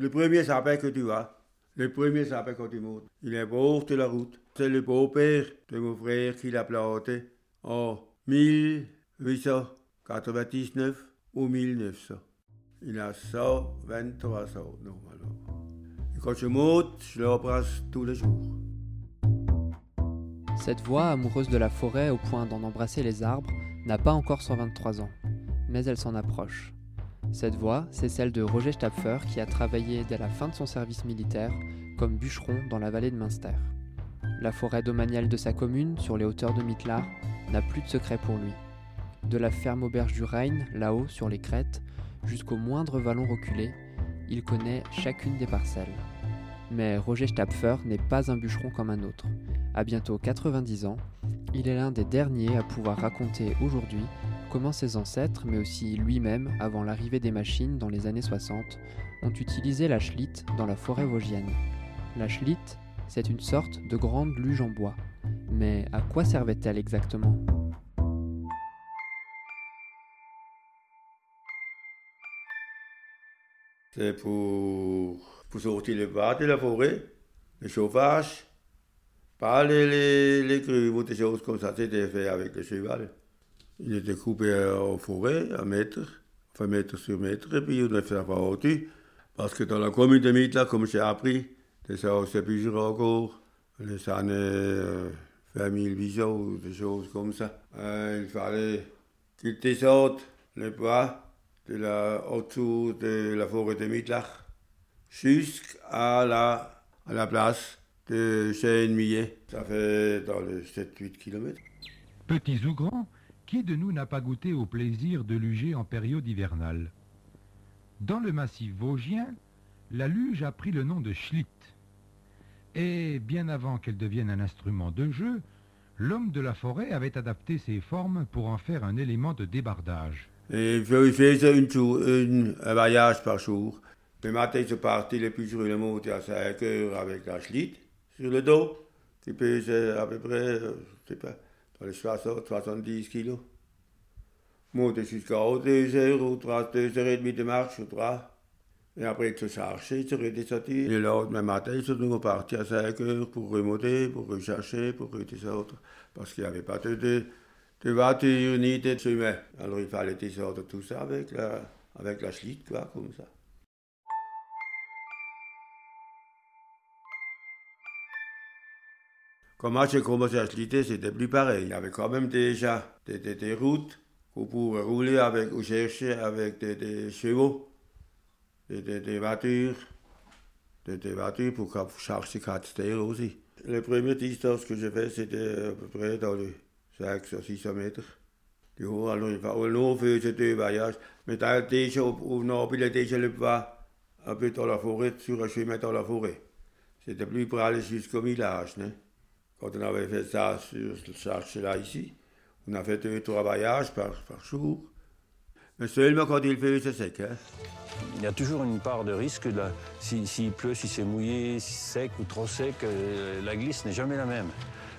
Le premier sapin que tu vois, le premier sapin que tu montes, il est bord de la route. C'est le beau-père de mon frère qui l'a planté en 1899 ou 1900. Il a 123 ans normalement. Et quand je monte, je l'embrasse tous les jours. Cette voix amoureuse de la forêt au point d'en embrasser les arbres n'a pas encore 123 ans, mais elle s'en approche. Cette voix, c'est celle de Roger Stapfer qui a travaillé dès la fin de son service militaire comme bûcheron dans la vallée de Münster. La forêt domaniale de sa commune, sur les hauteurs de Mitlar, n'a plus de secret pour lui. De la ferme auberge du Rhin, là-haut sur les crêtes, jusqu'au moindre vallon reculé, il connaît chacune des parcelles. Mais Roger Stapfer n'est pas un bûcheron comme un autre. À bientôt 90 ans, il est l'un des derniers à pouvoir raconter aujourd'hui comment ses ancêtres, mais aussi lui-même, avant l'arrivée des machines dans les années 60, ont utilisé la schlite dans la forêt vosgienne. La schlite, c'est une sorte de grande luge en bois. Mais à quoi servait-elle exactement? C'est pour, pour sortir les bois de la forêt, le chauffage, pas les, les, les des choses comme ça, c'était fait avec le cheval. Il était coupé en forêt, à mètre, enfin mètre sur mètre, et puis on a fait ça par au-dessus. Parce que dans la commune de Mitla, comme j'ai appris, ça, c'est plus encore, les années euh, 2800 ou des choses comme ça. Euh, il fallait qu'ils descendent les bois de la, autour de la forêt de Mittlach jusqu'à la, la place de Chêne-Millet. Ça fait dans les 7-8 kilomètres. Petits ou grands, qui de nous n'a pas goûté au plaisir de luger en période hivernale? Dans le massif vosgien, la luge a pris le nom de schlitt. Et bien avant qu'elle devienne un instrument de jeu, l'homme de la forêt avait adapté ses formes pour en faire un élément de débardage. Et il faisait une un voyage par jour. Le matin, je partais le plus sur le monter à 5 heures avec la schlite sur le dos, qui pesait à peu près, euh, je sais pas, dans les 60, 70 kilos. Monter jusqu'à 2 heures ou 3, 2 heures et de marche ou 3. Et après, se chercher, se. Et le lendemain matin, je nous partis à 5 heures pour remonter, pour rechercher, pour redescendre. Parce qu'il n'y avait pas de, de, voiture ni de chemin. Alors il fallait descendre tout ça avec la, avec la quoi, comme ça. Comment commencé à schliter, c'était plus pareil. Il y avait quand même déjà des, des- des routes qu'on pouvait rouler avec, ou chercher avec des, chevaux, des, voitures, des, voitures pour chercher quatre aussi. Les premières distances que j'ai fait, c'était à peu près dans les 500, 600 mètres. Du haut, alors on faisait deux voyages. Mais déjà, au, nord, il déjà le pas un peu dans la forêt, sur un chemin dans la forêt. C'était plus pour aller jusqu'au village. hein. Quand on avait fait ça sur ce chercher-là ici, on a fait deux, trois voyages par, par jour. Mais seulement quand il faisait sec. Hein. Il y a toujours une part de risque. Là. Si- S'il pleut, si c'est mouillé, si c'est sec ou trop sec, euh, la glisse n'est jamais la même.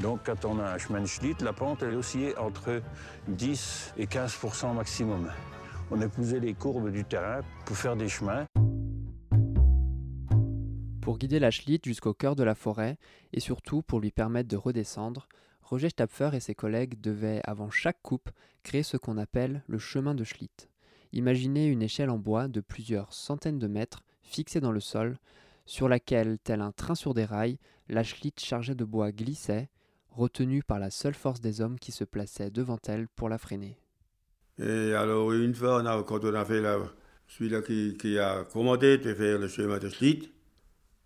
Donc quand on a un chemin de schlitt, la pente elle oscillait entre 10 et 15% maximum. On épousait les courbes du terrain pour faire des chemins. Pour guider la Schlitt jusqu'au cœur de la forêt et surtout pour lui permettre de redescendre, Roger Stapfer et ses collègues devaient, avant chaque coupe, créer ce qu'on appelle le chemin de Schlitt. Imaginez une échelle en bois de plusieurs centaines de mètres fixée dans le sol, sur laquelle, tel un train sur des rails, la Schlitt chargée de bois glissait, retenue par la seule force des hommes qui se plaçaient devant elle pour la freiner. Et alors, une fois, quand on a fait celui-là qui, a commandé de faire le chemin de Schlitt,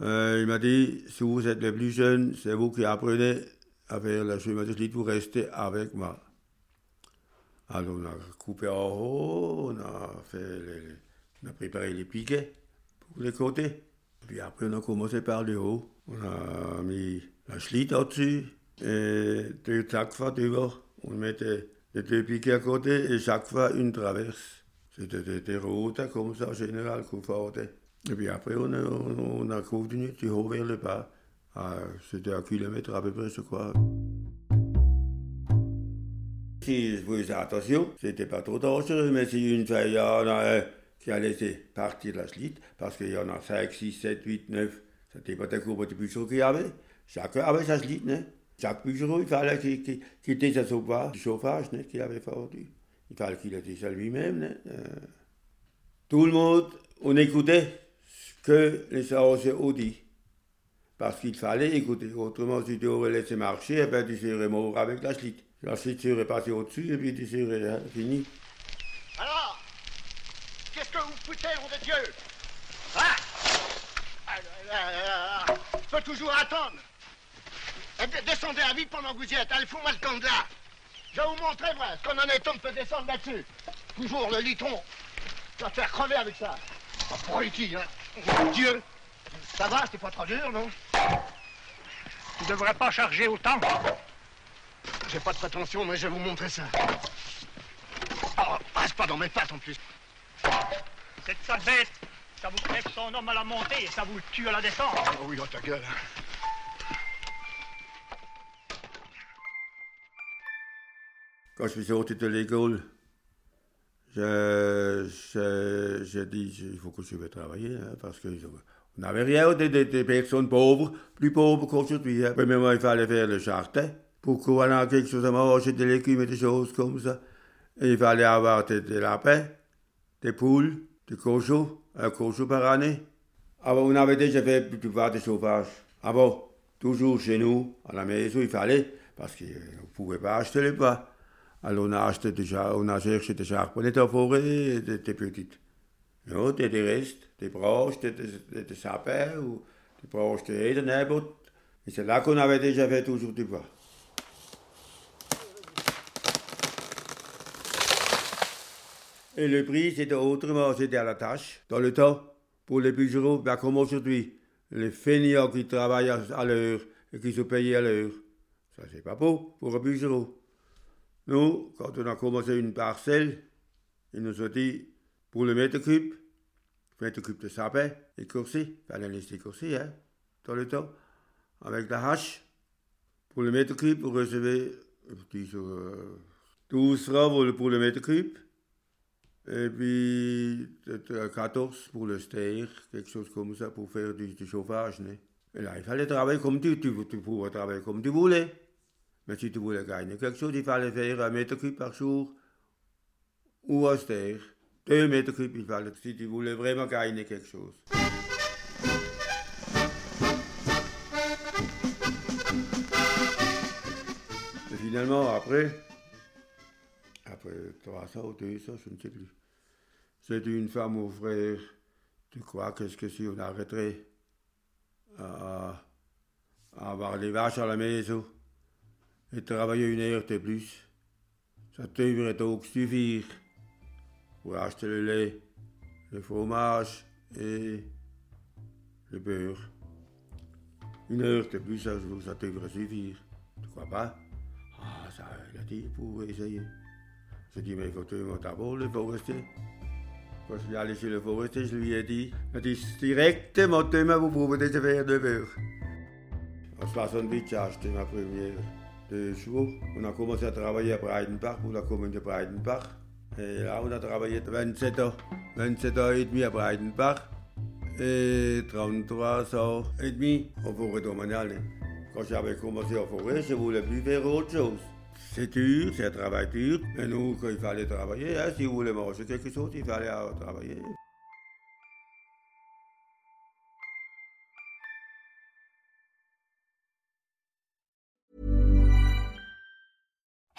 il m'a dit, si vous êtes le plus jeune, c'est vous qui apprenez à faire le chemin de Schlitt, vous restez avec moi. Alors, on a coupé en haut, on a fait les, On a préparé les piquets pour les côtés. Puis après, on a commencé par le haut. On a mis la schlite au-dessus et deux chaque fois devant. On mettait les deux piquets à côté et chaque fois une traverse. C'était des, routes comme ça en général qu'on faisait. Et puis après, on a, on, a continué du haut vers le bas. Ah, c'était un kilomètre à peu près, je crois. Si je faisais attention, c'était pas trop dangereux, mais si une fois il y en a un qui a laissé partir la slite, parce qu'il y en a 5, 6, 7, 8, 9, c'était pas des cours de bûcherons qu'il y avait. Chacun avait sa slite, né? Chaque bûcheron, il fallait qu'il qu qu ait sa du chauffage qu'il avait fendu. Il fallait qu'il ait ça lui-même. Euh, tout le monde, on écoutait que les sarrasins ont dit. Parce qu'il fallait écouter. Autrement, si tu aurais laissé marcher, eh ben, tu serais mort avec la slite. La slite serait passée au-dessus et puis tu serais fini. Alors, qu'est-ce que vous foutez, nom de Dieu ah, ah, Faut toujours attendre. Eh, descendez à vite pendant que vous y êtes. Allez, fous-moi le camp de là. Je vais vous montrer, moi, qu'on en est, on peut descendre là-dessus. Toujours le litron. Je vais faire crever avec ça. Ici, hein. Mon Dieu. Ça va, c'est pas trop dur, non? Tu devrais pas charger autant. J'ai pas de prétention, mais je vais vous montrer ça. Oh, passe pas dans mes pattes en plus. Cette sale bête, ça vous crève son homme à la montée et ça vous tue à la descente. Oh oui, dans ta gueule. Quand je suis sorti de l'école, je, je dit il faut que je vais travailler, hein, parce qu'on n'avait rien, des, des, des, personnes pauvres, plus pauvres qu'aujourd'hui. Hein. Premièrement, il fallait faire le jardin pour qu'on ait quelque chose à manger, des légumes et des choses comme ça. Il fallait avoir des, lapins, des poules, des cochons, un cochon par année. Avant, on avait déjà fait plus plupart des chauffages. Avant, toujours chez nous, à la maison, il fallait, parce qu'on ne pouvait pas acheter les bois. Alors on a acheté déjà, on a cherché des charbonnettes en forêt, des, des petites. Non, des, des restes, des branches, des, des, des sapins ou des branches de haies, n'importe. Et c'est là qu'on avait déjà fait toujours du bois. Et le prix, c'était autrement, c'était à la tâche. Dans le temps, pour les bûcherons, ben comme aujourd'hui, les fainéants qui travaillent à l'heure et qui sont payés à l'heure, ça c'est pas beau pour un bûcheron. Nous, quand on a commencé une parcelle, ils nous ont dit, pour le mètre cube, mètre cube de sapin, écorcé, il fallait laisser écorcer, hein, dans le temps, avec la hache. Pour le mètre cube, vous recevez, euh, 12 francs pour le mètre cube, et puis 14 pour le ster, quelque chose comme ça, pour faire du, chauffage. Et là, il fallait travailler comme tu, tu, tu pouvais travailler comme tu voulais. Mais si tu voulais gagner quelque chose, il fallait faire un mètre cube par jour ou ster. Deux mètres cubes, il fallait, si tu voulais vraiment gagner quelque chose. Et finalement, après, après trois ans ou deux ans, je ne sais plus, c'est une femme ou frère, tu crois qu'est-ce que si on arrêterait à, à avoir les vaches à la maison et travailler une heure de plus, ça devrait ook suffire pour acheter le lait, le fromage et le beurre. Une heure de plus jour, ça devrait suffire. Tu crois pas? Ah, ça, il a dit pour essayer. J'ai dit, mais il faut d'abord le forestier. Quand je suis allé chez le forestier, je lui ai dit, il a dit directement demain, vous pouvez déjà faire de beurre. En 68, j'ai acheté ma première de chevaux. On a commencé à travailler à Breidenbach pour la commune de Breidenbach. Et là, on a travaillé 27 ans, 27 ans et demi à Breidenbach et 33 ans et demi en forêt domaniale. Quand j'avais commencé en forêt, je voulais plus faire autre chose. C'est dur, c'est un travail dur, mais nous, quand il fallait travailler, hein, si vous voulez manger quelque chose, il fallait travailler.